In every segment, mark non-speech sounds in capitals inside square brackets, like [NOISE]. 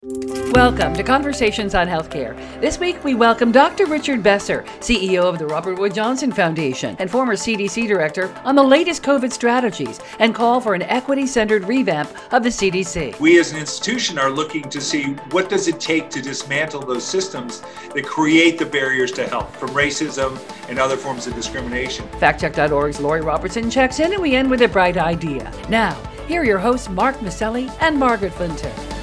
Welcome to Conversations on Healthcare. This week we welcome Dr. Richard Besser, CEO of the Robert Wood Johnson Foundation and former CDC director, on the latest COVID strategies and call for an equity centered revamp of the CDC. We as an institution are looking to see what does it take to dismantle those systems that create the barriers to health from racism and other forms of discrimination. FactCheck.org's Lori Robertson checks in and we end with a bright idea. Now, here are your hosts Mark Masselli and Margaret Flinter.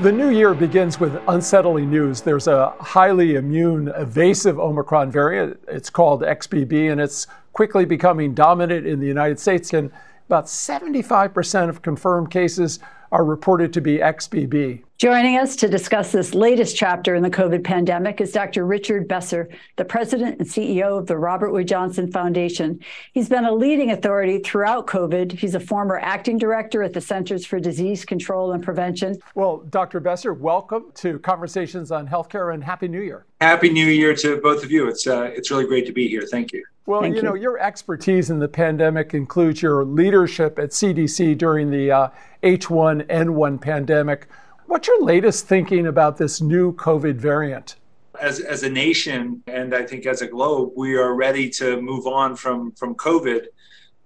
The new year begins with unsettling news. There's a highly immune, evasive Omicron variant. It's called XBB, and it's quickly becoming dominant in the United States. And about 75% of confirmed cases are reported to be XBB. Joining us to discuss this latest chapter in the COVID pandemic is Dr. Richard Besser, the president and CEO of the Robert Wood Johnson Foundation. He's been a leading authority throughout COVID. He's a former acting director at the Centers for Disease Control and Prevention. Well, Dr. Besser, welcome to Conversations on Healthcare and Happy New Year. Happy New Year to both of you. It's uh, it's really great to be here. Thank you. Well, Thank you know, you. your expertise in the pandemic includes your leadership at CDC during the uh, H1N1 pandemic. What's your latest thinking about this new COVID variant? As, as a nation, and I think as a globe, we are ready to move on from, from COVID.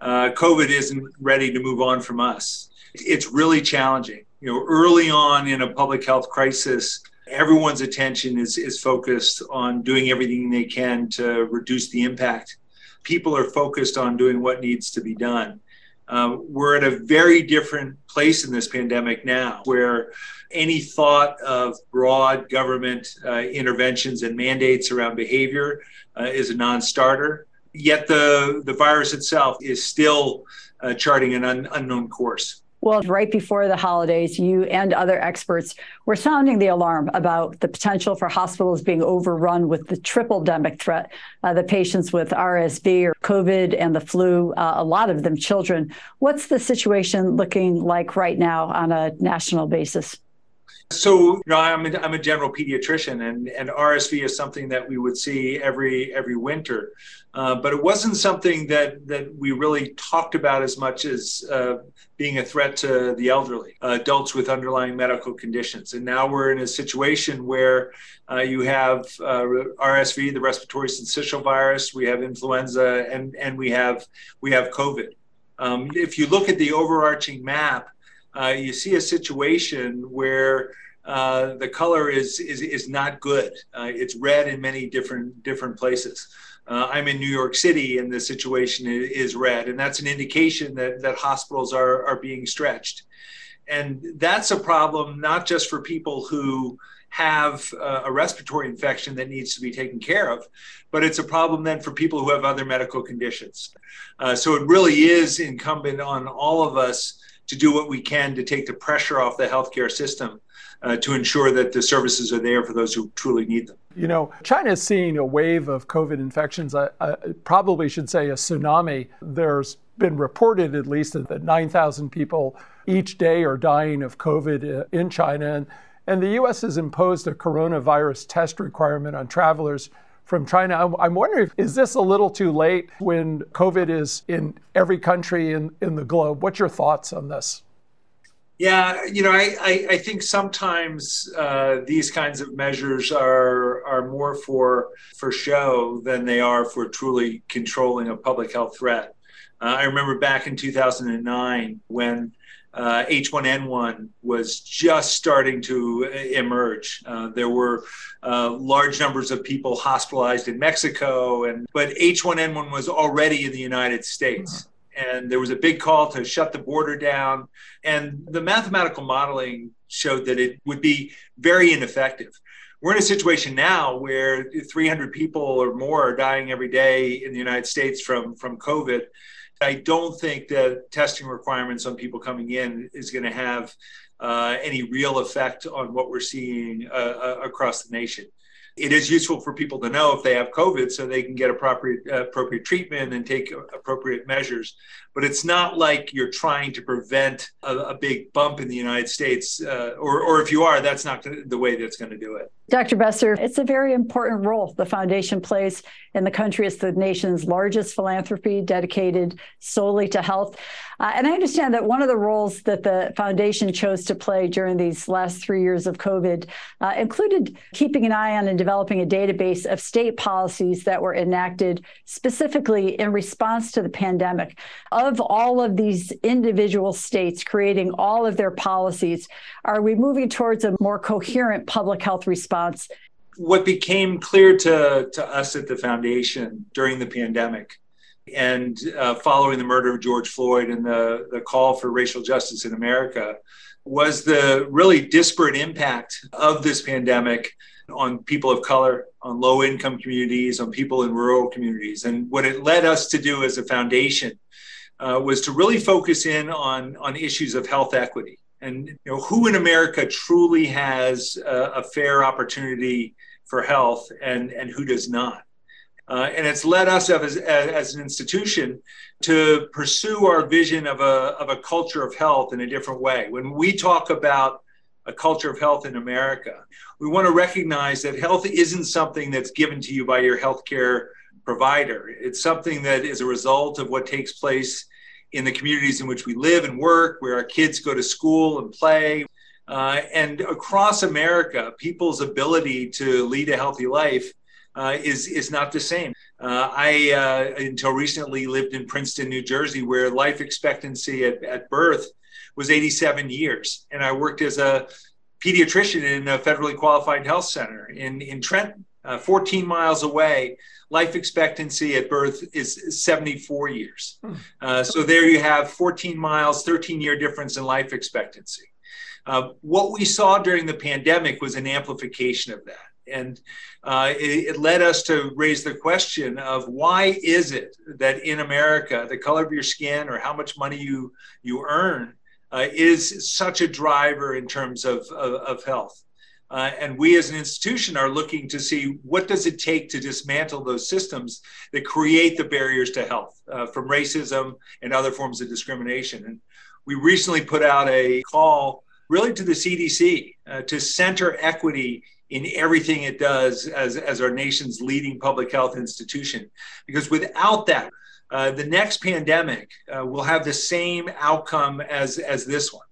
Uh, COVID isn't ready to move on from us. It's really challenging. You know, early on in a public health crisis, everyone's attention is, is focused on doing everything they can to reduce the impact. People are focused on doing what needs to be done. Uh, we're at a very different place in this pandemic now, where any thought of broad government uh, interventions and mandates around behavior uh, is a non-starter. Yet the the virus itself is still uh, charting an un- unknown course. Well, right before the holidays, you and other experts were sounding the alarm about the potential for hospitals being overrun with the triple demic threat uh, the patients with RSV or COVID and the flu, uh, a lot of them children. What's the situation looking like right now on a national basis? So, you know, I'm a, I'm a general pediatrician, and, and RSV is something that we would see every every winter, uh, but it wasn't something that that we really talked about as much as uh, being a threat to the elderly, uh, adults with underlying medical conditions. And now we're in a situation where uh, you have uh, RSV, the respiratory syncytial virus, we have influenza, and and we have we have COVID. Um, if you look at the overarching map uh, you see a situation where uh, the color is, is is not good. Uh, it's red in many different different places. Uh, I'm in New York City, and the situation is, red, and that's an indication that that hospitals are are being stretched, and that's a problem not just for people who have uh, a respiratory infection that needs to be taken care of, but it's a problem then for people who have other medical conditions. Uh, so it really is incumbent on all of us to do what we can to take the pressure off the healthcare system uh, to ensure that the services are there for those who truly need them. You know, China is seeing a wave of COVID infections. I, I probably should say a tsunami. There's been reported at least that 9,000 people each day are dying of COVID uh, in China. And, and the U.S. has imposed a coronavirus test requirement on travelers from China. I'm, wondering, is this a little too late when COVID is in every country in, in the globe? What's your thoughts on this? Yeah, you know, I, I, I think sometimes uh, these kinds of measures are are more for for show than they are for truly controlling a public health threat. Uh, I remember back in 2009 when uh, H1N1 was just starting to emerge. Uh, there were uh, large numbers of people hospitalized in Mexico, and but H1N1 was already in the United States. And there was a big call to shut the border down. And the mathematical modeling showed that it would be very ineffective. We're in a situation now where 300 people or more are dying every day in the United States from, from COVID. I don't think that testing requirements on people coming in is going to have uh, any real effect on what we're seeing uh, uh, across the nation. It is useful for people to know if they have COVID so they can get appropriate, uh, appropriate treatment and take appropriate measures. But it's not like you're trying to prevent a, a big bump in the United States, uh, or, or if you are, that's not the way that's going to do it. Dr. Besser, it's a very important role the foundation plays in the country. It's the nation's largest philanthropy dedicated solely to health. Uh, and I understand that one of the roles that the foundation chose to play during these last three years of COVID uh, included keeping an eye on and developing a database of state policies that were enacted specifically in response to the pandemic. Of all of these individual states creating all of their policies, are we moving towards a more coherent public health response? What became clear to, to us at the foundation during the pandemic and uh, following the murder of George Floyd and the, the call for racial justice in America was the really disparate impact of this pandemic on people of color, on low income communities, on people in rural communities. And what it led us to do as a foundation uh, was to really focus in on, on issues of health equity and you know who in America truly has a, a fair opportunity for health and and who does not. Uh, and it's led us as, as an institution to pursue our vision of a, of a culture of health in a different way. When we talk about a culture of health in America, we want to recognize that health isn't something that's given to you by your healthcare provider. It's something that is a result of what takes place in the communities in which we live and work, where our kids go to school and play. Uh, and across America, people's ability to lead a healthy life uh, is is not the same. Uh, I uh, until recently lived in Princeton, New Jersey, where life expectancy at, at birth was 87 years, and I worked as a pediatrician in a federally qualified health center in in Trenton, uh, 14 miles away life expectancy at birth is 74 years. Hmm. Uh, so there you have 14 miles, 13 year difference in life expectancy. Uh, what we saw during the pandemic was an amplification of that. And uh, it, it, led us to raise the question of why is it that in America, the color of your skin or how much money you, you earn uh, is such a driver in terms of, of, of health? Uh, and we as an institution are looking to see what does it take to dismantle those systems that create the barriers to health uh, from racism and other forms of discrimination. And we recently put out a call really to the CDC uh, to center equity in everything it does as, as our nation's leading public health institution. Because without that, uh, the next pandemic uh, will have the same outcome as, as this one.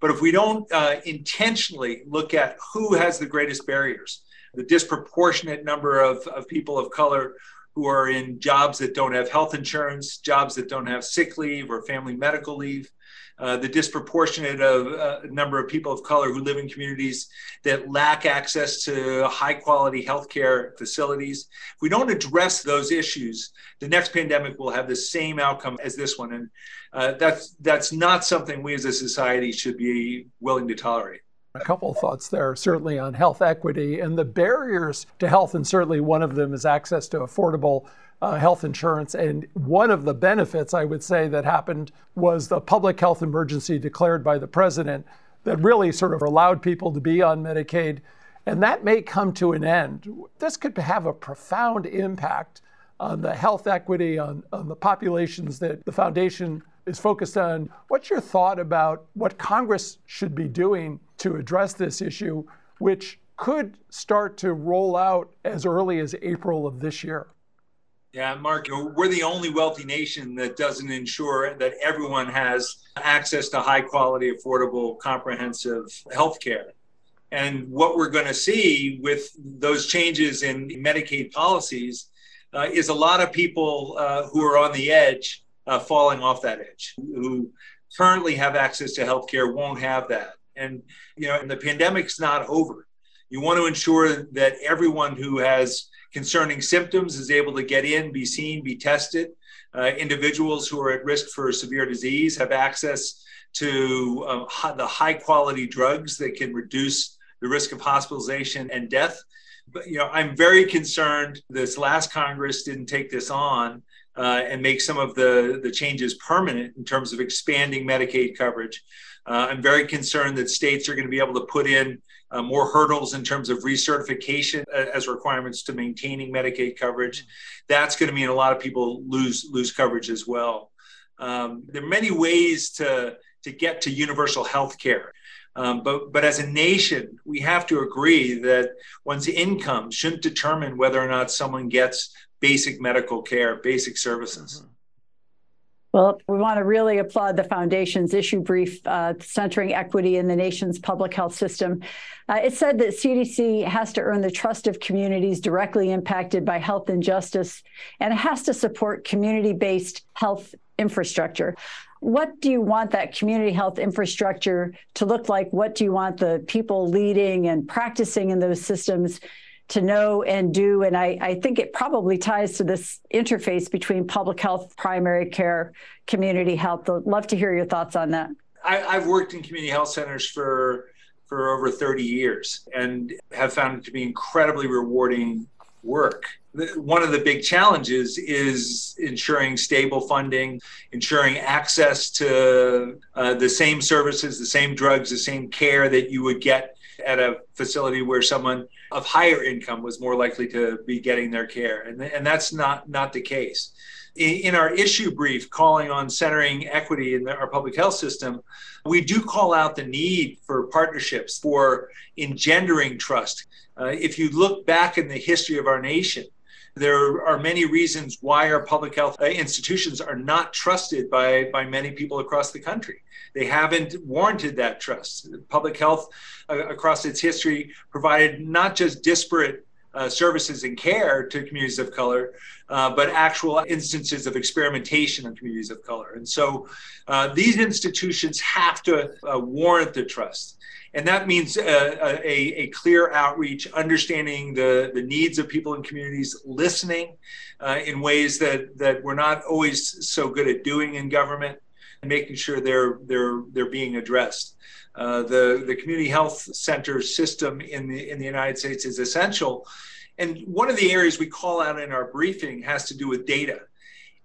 But if we don't uh, intentionally look at who has the greatest barriers, the disproportionate number of, of people of color who are in jobs that don't have health insurance, jobs that don't have sick leave or family medical leave, uh, the disproportionate of, uh, number of people of color who live in communities that lack access to high quality healthcare facilities. If we don't address those issues, the next pandemic will have the same outcome as this one. And uh, that's, that's not something we as a society should be willing to tolerate. A couple of thoughts there, certainly on health equity and the barriers to health, and certainly one of them is access to affordable uh, health insurance. And one of the benefits, I would say, that happened was the public health emergency declared by the president that really sort of allowed people to be on Medicaid. And that may come to an end. This could have a profound impact on the health equity, on, on the populations that the foundation is focused on. What's your thought about what Congress should be doing to address this issue, which could start to roll out as early as April of this year? Yeah, Mark, we're the only wealthy nation that doesn't ensure that everyone has access to high quality, affordable, comprehensive health care. And what we're going to see with those changes in Medicaid policies uh, is a lot of people uh, who are on the edge uh, falling off that edge, who currently have access to health care won't have that. And, you know, and the pandemic's not over. You want to ensure that everyone who has concerning symptoms is able to get in, be seen, be tested. Uh, individuals who are at risk for severe disease have access to uh, the high quality drugs that can reduce the risk of hospitalization and death. But you know, I'm very concerned. This last Congress didn't take this on uh, and make some of the the changes permanent in terms of expanding Medicaid coverage. Uh, I'm very concerned that states are going to be able to put in uh, more hurdles in terms of recertification uh, as requirements to maintaining Medicaid coverage. That's going to mean a lot of people lose lose coverage as well. Um, there are many ways to, to get to universal health care. Um, but, but as a nation, we have to agree that one's income shouldn't determine whether or not someone gets basic medical care, basic services. Mm-hmm. Well, we want to really applaud the foundation's issue brief uh, centering equity in the nation's public health system. Uh, it said that CDC has to earn the trust of communities directly impacted by health injustice, and it has to support community based health infrastructure. What do you want that community health infrastructure to look like? What do you want the people leading and practicing in those systems to know and do. And I, I think it probably ties to this interface between public health, primary care, community health. I'd love to hear your thoughts on that. I, I've worked in community health centers for for over 30 years and have found it to be incredibly rewarding work. One of the big challenges is ensuring stable funding, ensuring access to uh, the same services, the same drugs, the same care that you would get at a facility where someone of higher income was more likely to be getting their care. And, and that's not, not the case. In, in our issue brief calling on centering equity in the, our public health system, we do call out the need for partnerships, for engendering trust. Uh, if you look back in the history of our nation, there are many reasons why our public health uh, institutions are not trusted by, by many people across the country. They haven't warranted that trust. Public health uh, across its history provided not just disparate uh, services and care to communities of color, uh, but actual instances of experimentation in communities of color. And so uh, these institutions have to uh, warrant the trust. And that means uh, a, a, clear outreach, understanding the, the needs of people in communities, listening uh, in ways that, that we're not always so good at doing in government, and making sure they're, they're, they're being addressed. Uh, the, the community health center system in the, in the United States is essential. And one of the areas we call out in our briefing has to do with data.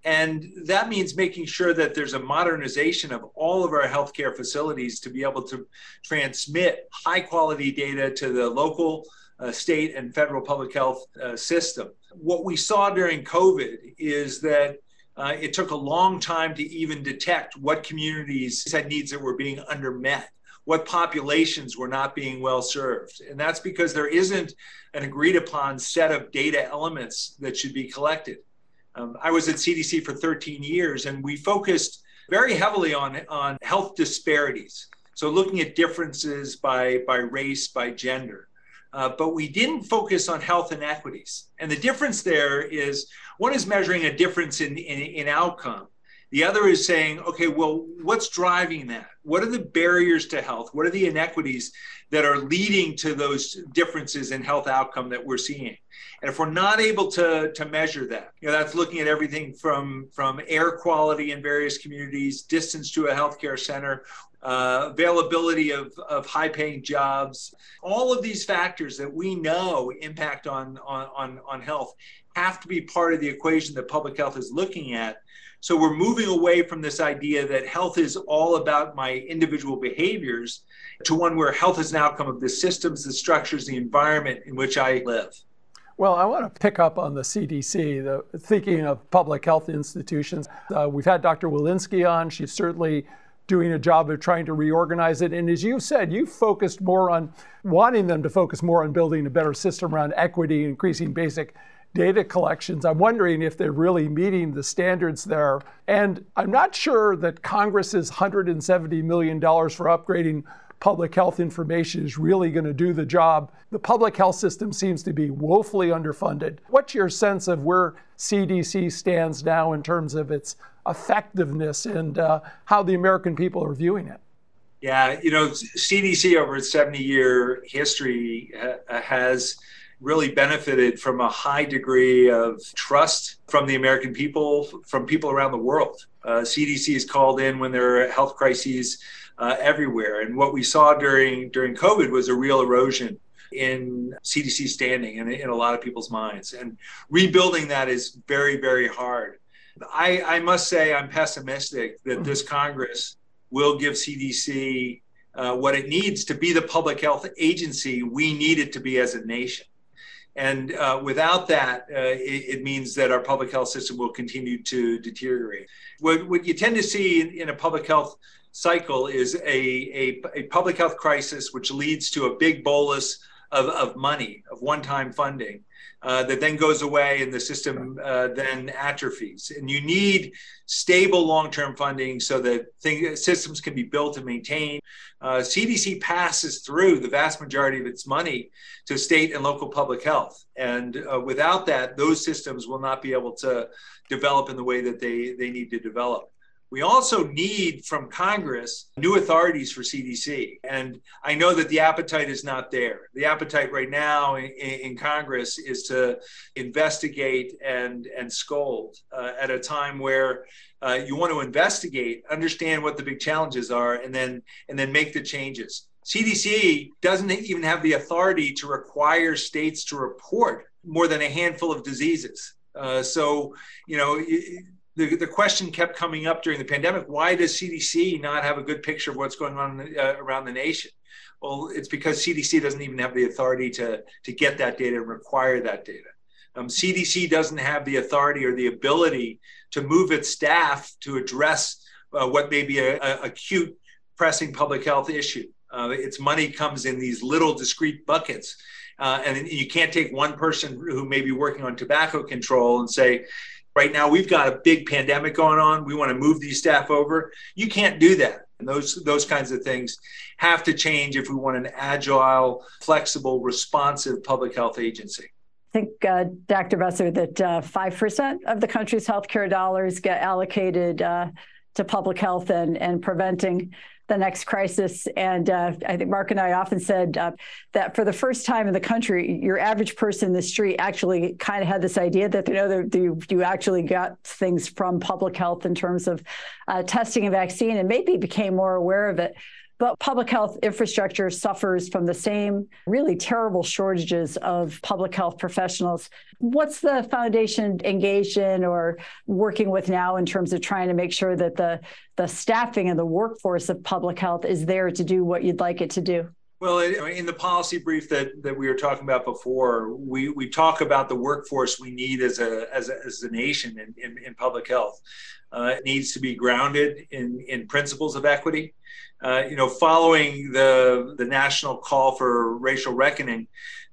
And that means making sure that there's a modernization of all of our healthcare facilities to be able to transmit high quality data to the local, uh, state, and federal public health uh, system. What we saw during COVID is that uh, it took a long time to even detect what communities had needs that were being undermet what populations were not being well served. And that's because there isn't an agreed upon set of data elements that should be collected. Um, I was at CDC for 13 years, and we focused very heavily on, on health disparities. So, looking at differences by, by race, by gender. Uh, but we didn't focus on health inequities. And the difference there is one is measuring a difference in, in, in outcome, the other is saying, okay, well, what's driving that? What are the barriers to health? What are the inequities that are leading to those differences in health outcome that we're seeing? And if we're not able to, to measure that, you know, that's looking at everything from, from air quality in various communities, distance to a healthcare center, uh, availability of, of high paying jobs, all of these factors that we know impact on, on, on, on health have to be part of the equation that public health is looking at so we're moving away from this idea that health is all about my individual behaviors to one where health is an outcome of the systems, the structures, the environment in which I live. Well, I want to pick up on the CDC, the thinking of public health institutions. Uh, we've had Dr. Walensky on. She's certainly doing a job of trying to reorganize it. And as you said, you focused more on wanting them to focus more on building a better system around equity, increasing basic data collections. I'm wondering if they're really meeting the standards there. And I'm not sure that Congress's $170 million for upgrading public health information is really going to do the job. The public health system seems to be woefully underfunded. What's your sense of where CDC stands now in terms of its effectiveness and uh, how the American people are viewing it? Yeah, you know, CDC over its 70 year history uh, has really benefited from a high degree of trust from the American people, from people around the world. Uh, CDC is called in when there are health crises uh, everywhere, and what we saw during during COVID was a real erosion in CDC standing in, in a lot of people's minds, and rebuilding that is very very hard. I, I must say I'm pessimistic that this Congress will give CDC uh, what it needs to be the public health agency we need it to be as a nation. And uh, without that, uh, it, it, means that our public health system will continue to deteriorate. What, what you tend to see in, in a public health cycle is a, a, a, public health crisis, which leads to a big bolus of, of money, of one time funding. Uh, that then goes away and the system uh, then atrophies. And you need stable long term funding so that things, systems can be built and maintained. Uh, CDC passes through the vast majority of its money to state and local public health. And uh, without that, those systems will not be able to develop in the way that they, they need to develop. We also need from Congress new authorities for CDC. And I know that the appetite is not there. The appetite right now in, in Congress is to investigate and, and scold uh, at a time where uh, you want to investigate, understand what the big challenges are, and then, and then make the changes. CDC doesn't even have the authority to require states to report more than a handful of diseases. Uh, so, you know, the, the question kept coming up during the pandemic why does cdc not have a good picture of what's going on uh, around the nation? Well it's because cdc doesn't even have the authority to, to get that data and require that data. Um, cdc doesn't have the authority or the ability to move its staff to address uh, what may be a, acute pressing public health issue. Uh, its money comes in these little discrete buckets uh, and you can't take one person who may be working on tobacco control and say right now we've got a big pandemic going on. We want to move these staff over. You can't do that. And those those kinds of things have to change if we want an agile flexible responsive public health agency. I think, uh, Dr. Besser, that uh, 5% of the country's healthcare dollars get allocated uh, to public health and, and preventing the next crisis. And uh, I think Mark and I often said uh, that for the first time in the country, your average person in the street actually kind of had this idea that you know that you, you actually got things from public health in terms of uh, testing and vaccine, and maybe became more aware of it. But public health infrastructure suffers from the same really terrible shortages of public health professionals. What's the foundation engaged in or working with now in terms of trying to make sure that the, the staffing and the workforce of public health is there to do what you'd like it to do? Well, in the policy brief that, that we were talking about before, we, we talk about the workforce we need as a, as a, as a nation in, in, in public health. Uh, it needs to be grounded in, in principles of equity. Uh, you know, following the, the national call for racial reckoning,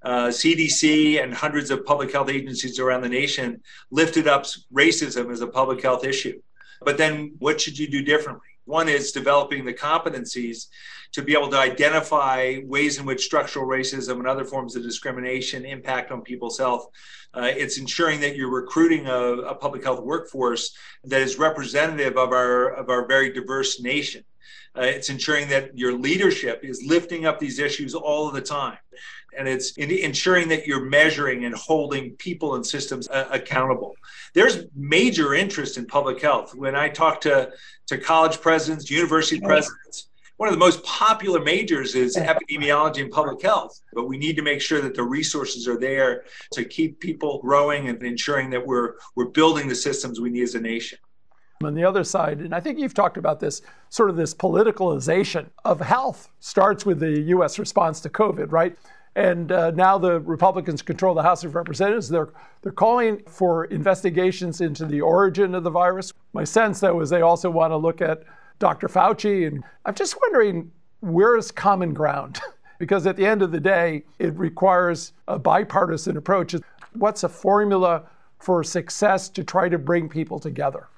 uh, CDC and hundreds of public health agencies around the nation lifted up racism as a public health issue. But then what should you do differently? One is developing the competencies to be able to identify ways in which structural racism and other forms of discrimination impact on people's health. Uh, it's ensuring that you're recruiting a, a, public health workforce that is representative of our of our very diverse nation. Uh, it's ensuring that your leadership is lifting up these issues all of the time. And it's in ensuring that you're measuring and holding people and systems uh, accountable. There's major interest in public health. When I talk to, to college presidents, university presidents, one of the most popular majors is epidemiology and public health, but we need to make sure that the resources are there to keep people growing and ensuring that we're we're building the systems we need as a nation. On the other side, and I think you've talked about this sort of this politicalization of health starts with the U.S. response to COVID, right? And uh, now the Republicans control the House of Representatives. They're, they're calling for investigations into the origin of the virus. My sense, though, is they also want to look at Dr. Fauci. And I'm just wondering where's common ground? [LAUGHS] because at the end of the day, it requires a bipartisan approach. What's a formula for success to try to bring people together?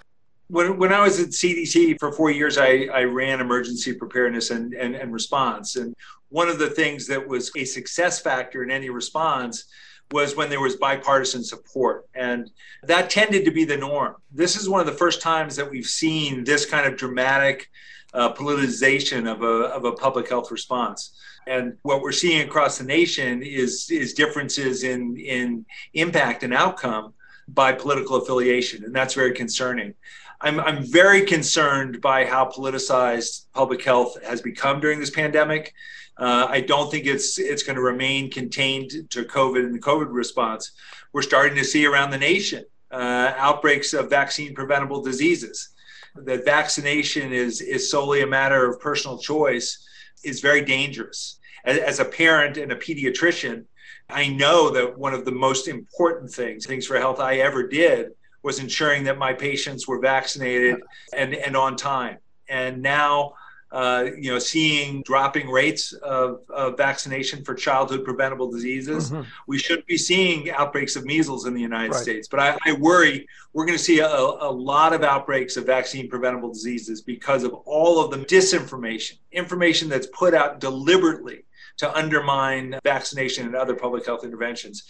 When, when I was at CDC for four years, I, I ran emergency preparedness and, and, and response. And one of the things that was a success factor in any response was when there was bipartisan support. And that tended to be the norm. This is one of the first times that we've seen this kind of dramatic uh, politicization of a, of a public health response. And what we're seeing across the nation is, is differences in, in impact and outcome by political affiliation. And that's very concerning. I'm, I'm very concerned by how politicized public health has become during this pandemic. Uh, I don't think it's it's going to remain contained to COVID and the COVID response. We're starting to see around the nation uh, outbreaks of vaccine preventable diseases. That vaccination is is solely a matter of personal choice is very dangerous. As, as a parent and a pediatrician, I know that one of the most important things, things for health I ever did was ensuring that my patients were vaccinated and, and on time. And now uh, you know, seeing dropping rates of, of, vaccination for childhood preventable diseases. Mm-hmm. We should be seeing outbreaks of measles in the United right. States, but I, I, worry we're going to see a, a lot of outbreaks of vaccine preventable diseases because of all of the disinformation, information that's put out deliberately to undermine vaccination and other public health interventions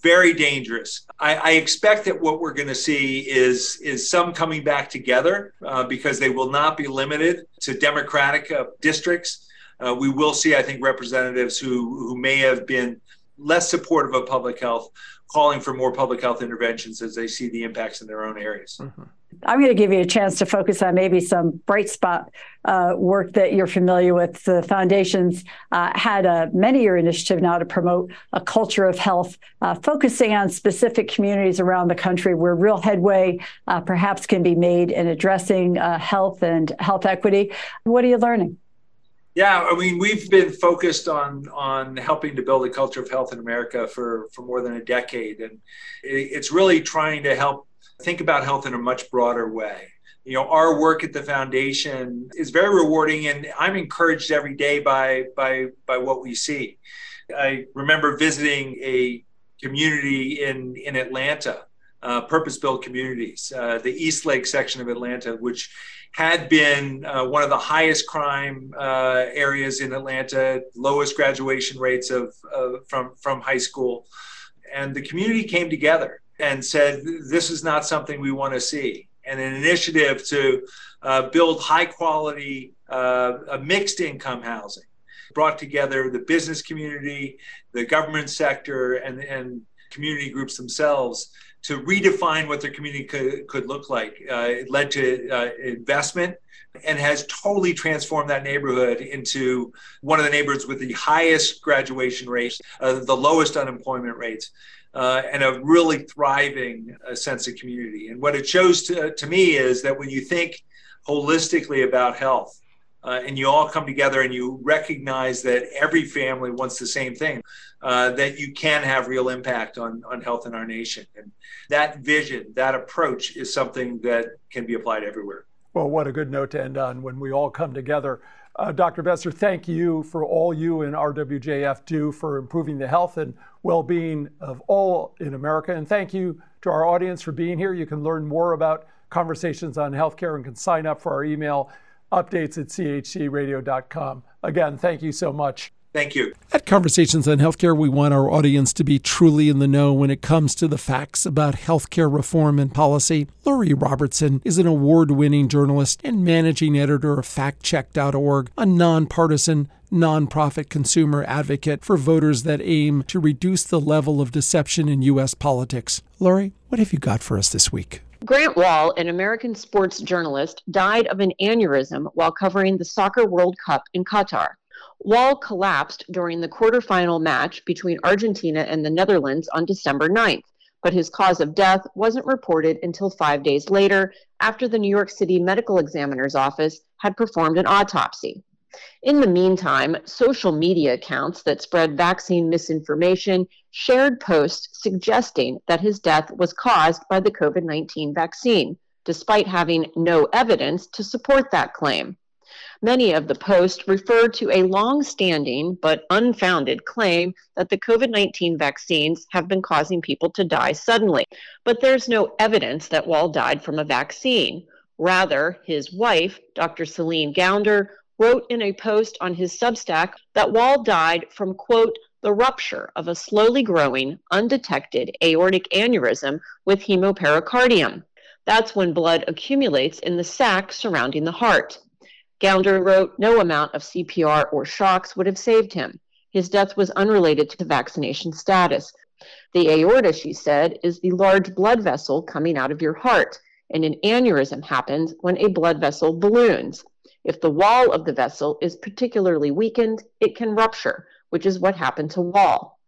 very dangerous. I, I, expect that what we're going to see is is some coming back together uh, because they will not be limited to Democratic uh, districts. Uh, we will see, I think, representatives who who may have been less supportive of public health calling for more public health interventions as they see the impacts in their own areas. Mm-hmm. I'm going to give you a chance to focus on maybe some bright spot uh, work that you're familiar with. The foundations uh, had a many year initiative now to promote a culture of health, uh, focusing on specific communities around the country where real headway uh, perhaps can be made in addressing uh, health and health equity. What are you learning? Yeah, I mean, we've been focused on on helping to build a culture of health in America for for more than a decade, and it's really trying to help think about health in a much broader way. You know, our work at the foundation is very rewarding, and I'm encouraged every day by by by what we see. I remember visiting a community in in Atlanta, uh, purpose-built communities, uh, the East Lake section of Atlanta, which had been uh, one of the highest crime uh, areas in Atlanta, lowest graduation rates of uh, from from high school, and the community came together and said, "This is not something we want to see." And an initiative to uh, build high quality, uh, mixed income housing brought together the business community, the government sector, and and community groups themselves to redefine what their community could, could look like. Uh, it led to uh, investment and has totally transformed that neighborhood into one of the neighborhoods with the highest graduation rates, uh, the lowest unemployment rates. Uh, and a really thriving uh, sense of community. And what it shows to, to me is that when you think holistically about health, uh, and you all come together and you recognize that every family wants the same thing, uh, that you can have real impact on, on health in our nation. And that vision, that approach is something that can be applied everywhere. Well, what a good note to end on when we all come together. Uh, Dr. Besser, thank you for all you and RWJF do for improving the health and well being of all in America. And thank you to our audience for being here. You can learn more about conversations on healthcare and can sign up for our email updates at chcradio.com. Again, thank you so much. Thank you. At Conversations on Healthcare, we want our audience to be truly in the know when it comes to the facts about healthcare reform and policy. Lori Robertson is an award winning journalist and managing editor of FactCheck.org, a nonpartisan, nonprofit consumer advocate for voters that aim to reduce the level of deception in U.S. politics. Lori, what have you got for us this week? Grant Wahl, an American sports journalist, died of an aneurysm while covering the Soccer World Cup in Qatar. Wahl collapsed during the quarterfinal match between Argentina and the Netherlands on December 9th, but his cause of death wasn't reported until five days later after the New York City Medical Examiner's Office had performed an autopsy. In the meantime, social media accounts that spread vaccine misinformation shared posts suggesting that his death was caused by the COVID 19 vaccine, despite having no evidence to support that claim. Many of the posts referred to a long standing but unfounded claim that the COVID 19 vaccines have been causing people to die suddenly. But there's no evidence that Wahl died from a vaccine. Rather, his wife, Dr. Celine Gounder, wrote in a post on his Substack that Wahl died from, quote, the rupture of a slowly growing, undetected aortic aneurysm with hemopericardium. That's when blood accumulates in the sac surrounding the heart. Gounder wrote, No amount of CPR or shocks would have saved him. His death was unrelated to vaccination status. The aorta, she said, is the large blood vessel coming out of your heart, and an aneurysm happens when a blood vessel balloons. If the wall of the vessel is particularly weakened, it can rupture, which is what happened to Wahl.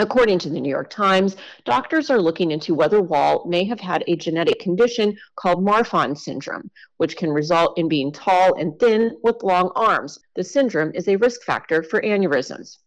According to the New York Times, doctors are looking into whether Wahl may have had a genetic condition called Marfan syndrome, which can result in being tall and thin with long arms. The syndrome is a risk factor for aneurysms.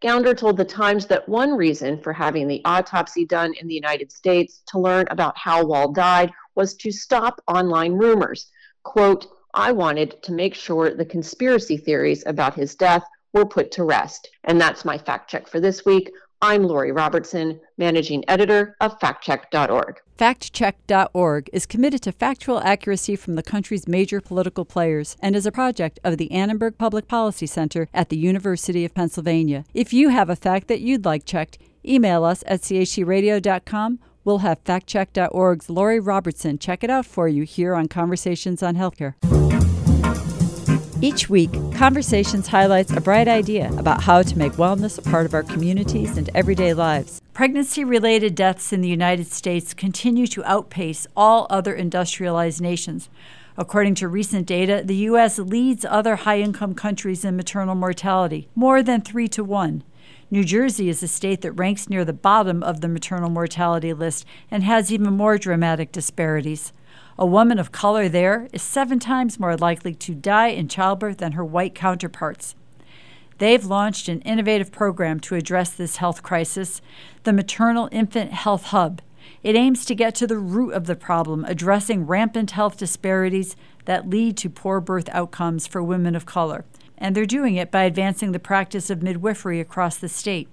Gounder told The Times that one reason for having the autopsy done in the United States to learn about how Wahl died was to stop online rumors. Quote, I wanted to make sure the conspiracy theories about his death were put to rest. And that's my fact check for this week. I'm Lori Robertson, managing editor of factcheck.org. FactCheck.org is committed to factual accuracy from the country's major political players and is a project of the Annenberg Public Policy Center at the University of Pennsylvania. If you have a fact that you'd like checked, email us at chcradio.com. We'll have FactCheck.org's Lori Robertson check it out for you here on Conversations on Healthcare. Each week, Conversations highlights a bright idea about how to make wellness a part of our communities and everyday lives. Pregnancy related deaths in the United States continue to outpace all other industrialized nations. According to recent data, the U.S. leads other high income countries in maternal mortality, more than three to one. New Jersey is a state that ranks near the bottom of the maternal mortality list and has even more dramatic disparities. A woman of color there is seven times more likely to die in childbirth than her white counterparts. They've launched an innovative program to address this health crisis, the Maternal Infant Health Hub. It aims to get to the root of the problem, addressing rampant health disparities that lead to poor birth outcomes for women of color. And they're doing it by advancing the practice of midwifery across the state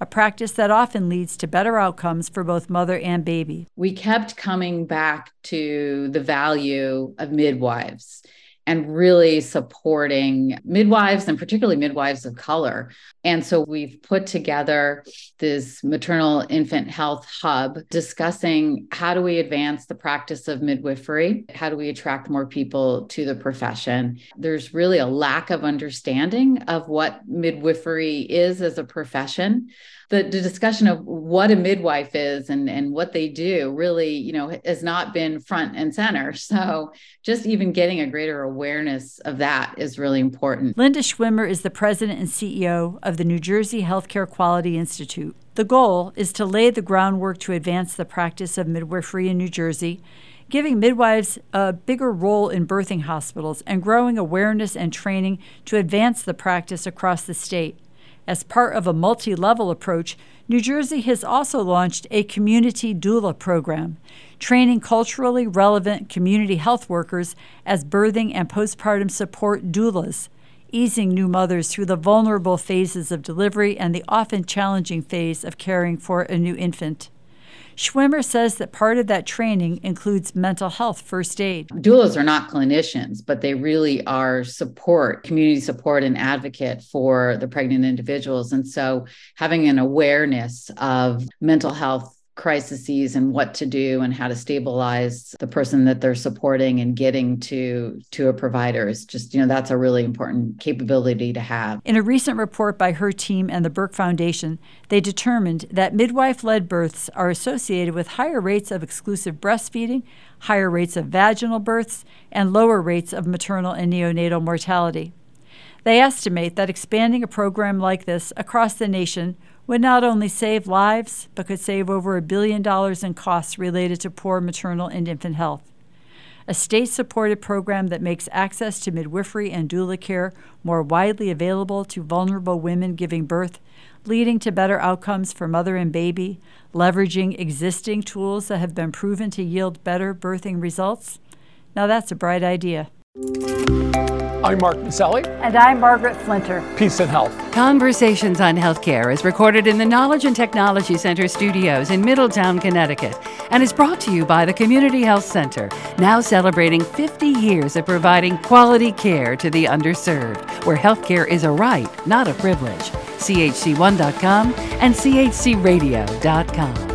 a practice that often leads to better outcomes for both mother and baby. We kept coming back to the value of midwives and really supporting midwives and particularly midwives of color. And so we've put together this maternal infant health hub discussing how do we advance the practice of midwifery? How do we attract more people to the profession? There's really a lack of understanding of what midwifery is as a profession the, the discussion of what a midwife is and, and what they do really, you know, has not been front and center. [LAUGHS] So just even getting a greater awareness of that is really important. Linda Schwimmer is the president and CEO of the New Jersey Healthcare Quality Institute. The goal is to lay the groundwork to advance the practice of midwifery in New Jersey giving midwives a bigger role in birthing hospitals and growing awareness and training to advance the practice across the state. As part of a multi level approach, New Jersey has also launched a community doula program, training culturally relevant community health workers as birthing and postpartum support doulas, easing new mothers through the vulnerable phases of delivery and the often challenging phase of caring for a new infant. Schwimmer says that part of that training includes mental health first aid. Doulas are not clinicians, but they really are support, community support, and advocate for the pregnant individuals. And so having an awareness of mental health crises and what to do and how to stabilize the person that they're supporting and getting to to a provider is just you know that's a really important capability to have. In a recent report by her team and the Burke Foundation, they determined that midwife-led births are associated with higher rates of exclusive breastfeeding, higher rates of vaginal births, and lower rates of maternal and neonatal mortality. They estimate that expanding a program like this across the nation would not only save lives, but could save over a billion dollars in costs related to poor maternal and infant health. A state supported program that makes access to midwifery and doula care more widely available to vulnerable women giving birth, leading to better outcomes for mother and baby, leveraging existing tools that have been proven to yield better birthing results. Now that's a bright idea. I'm Mark Masselli. And I'm Margaret Flinter. Peace and health. Conversations on Healthcare is recorded in the Knowledge and Technology Center studios in Middletown, Connecticut, and is brought to you by the Community Health Center, now celebrating 50 years of providing quality care to the underserved, where healthcare is a right, not a privilege. CHC1.com and CHCRadio.com.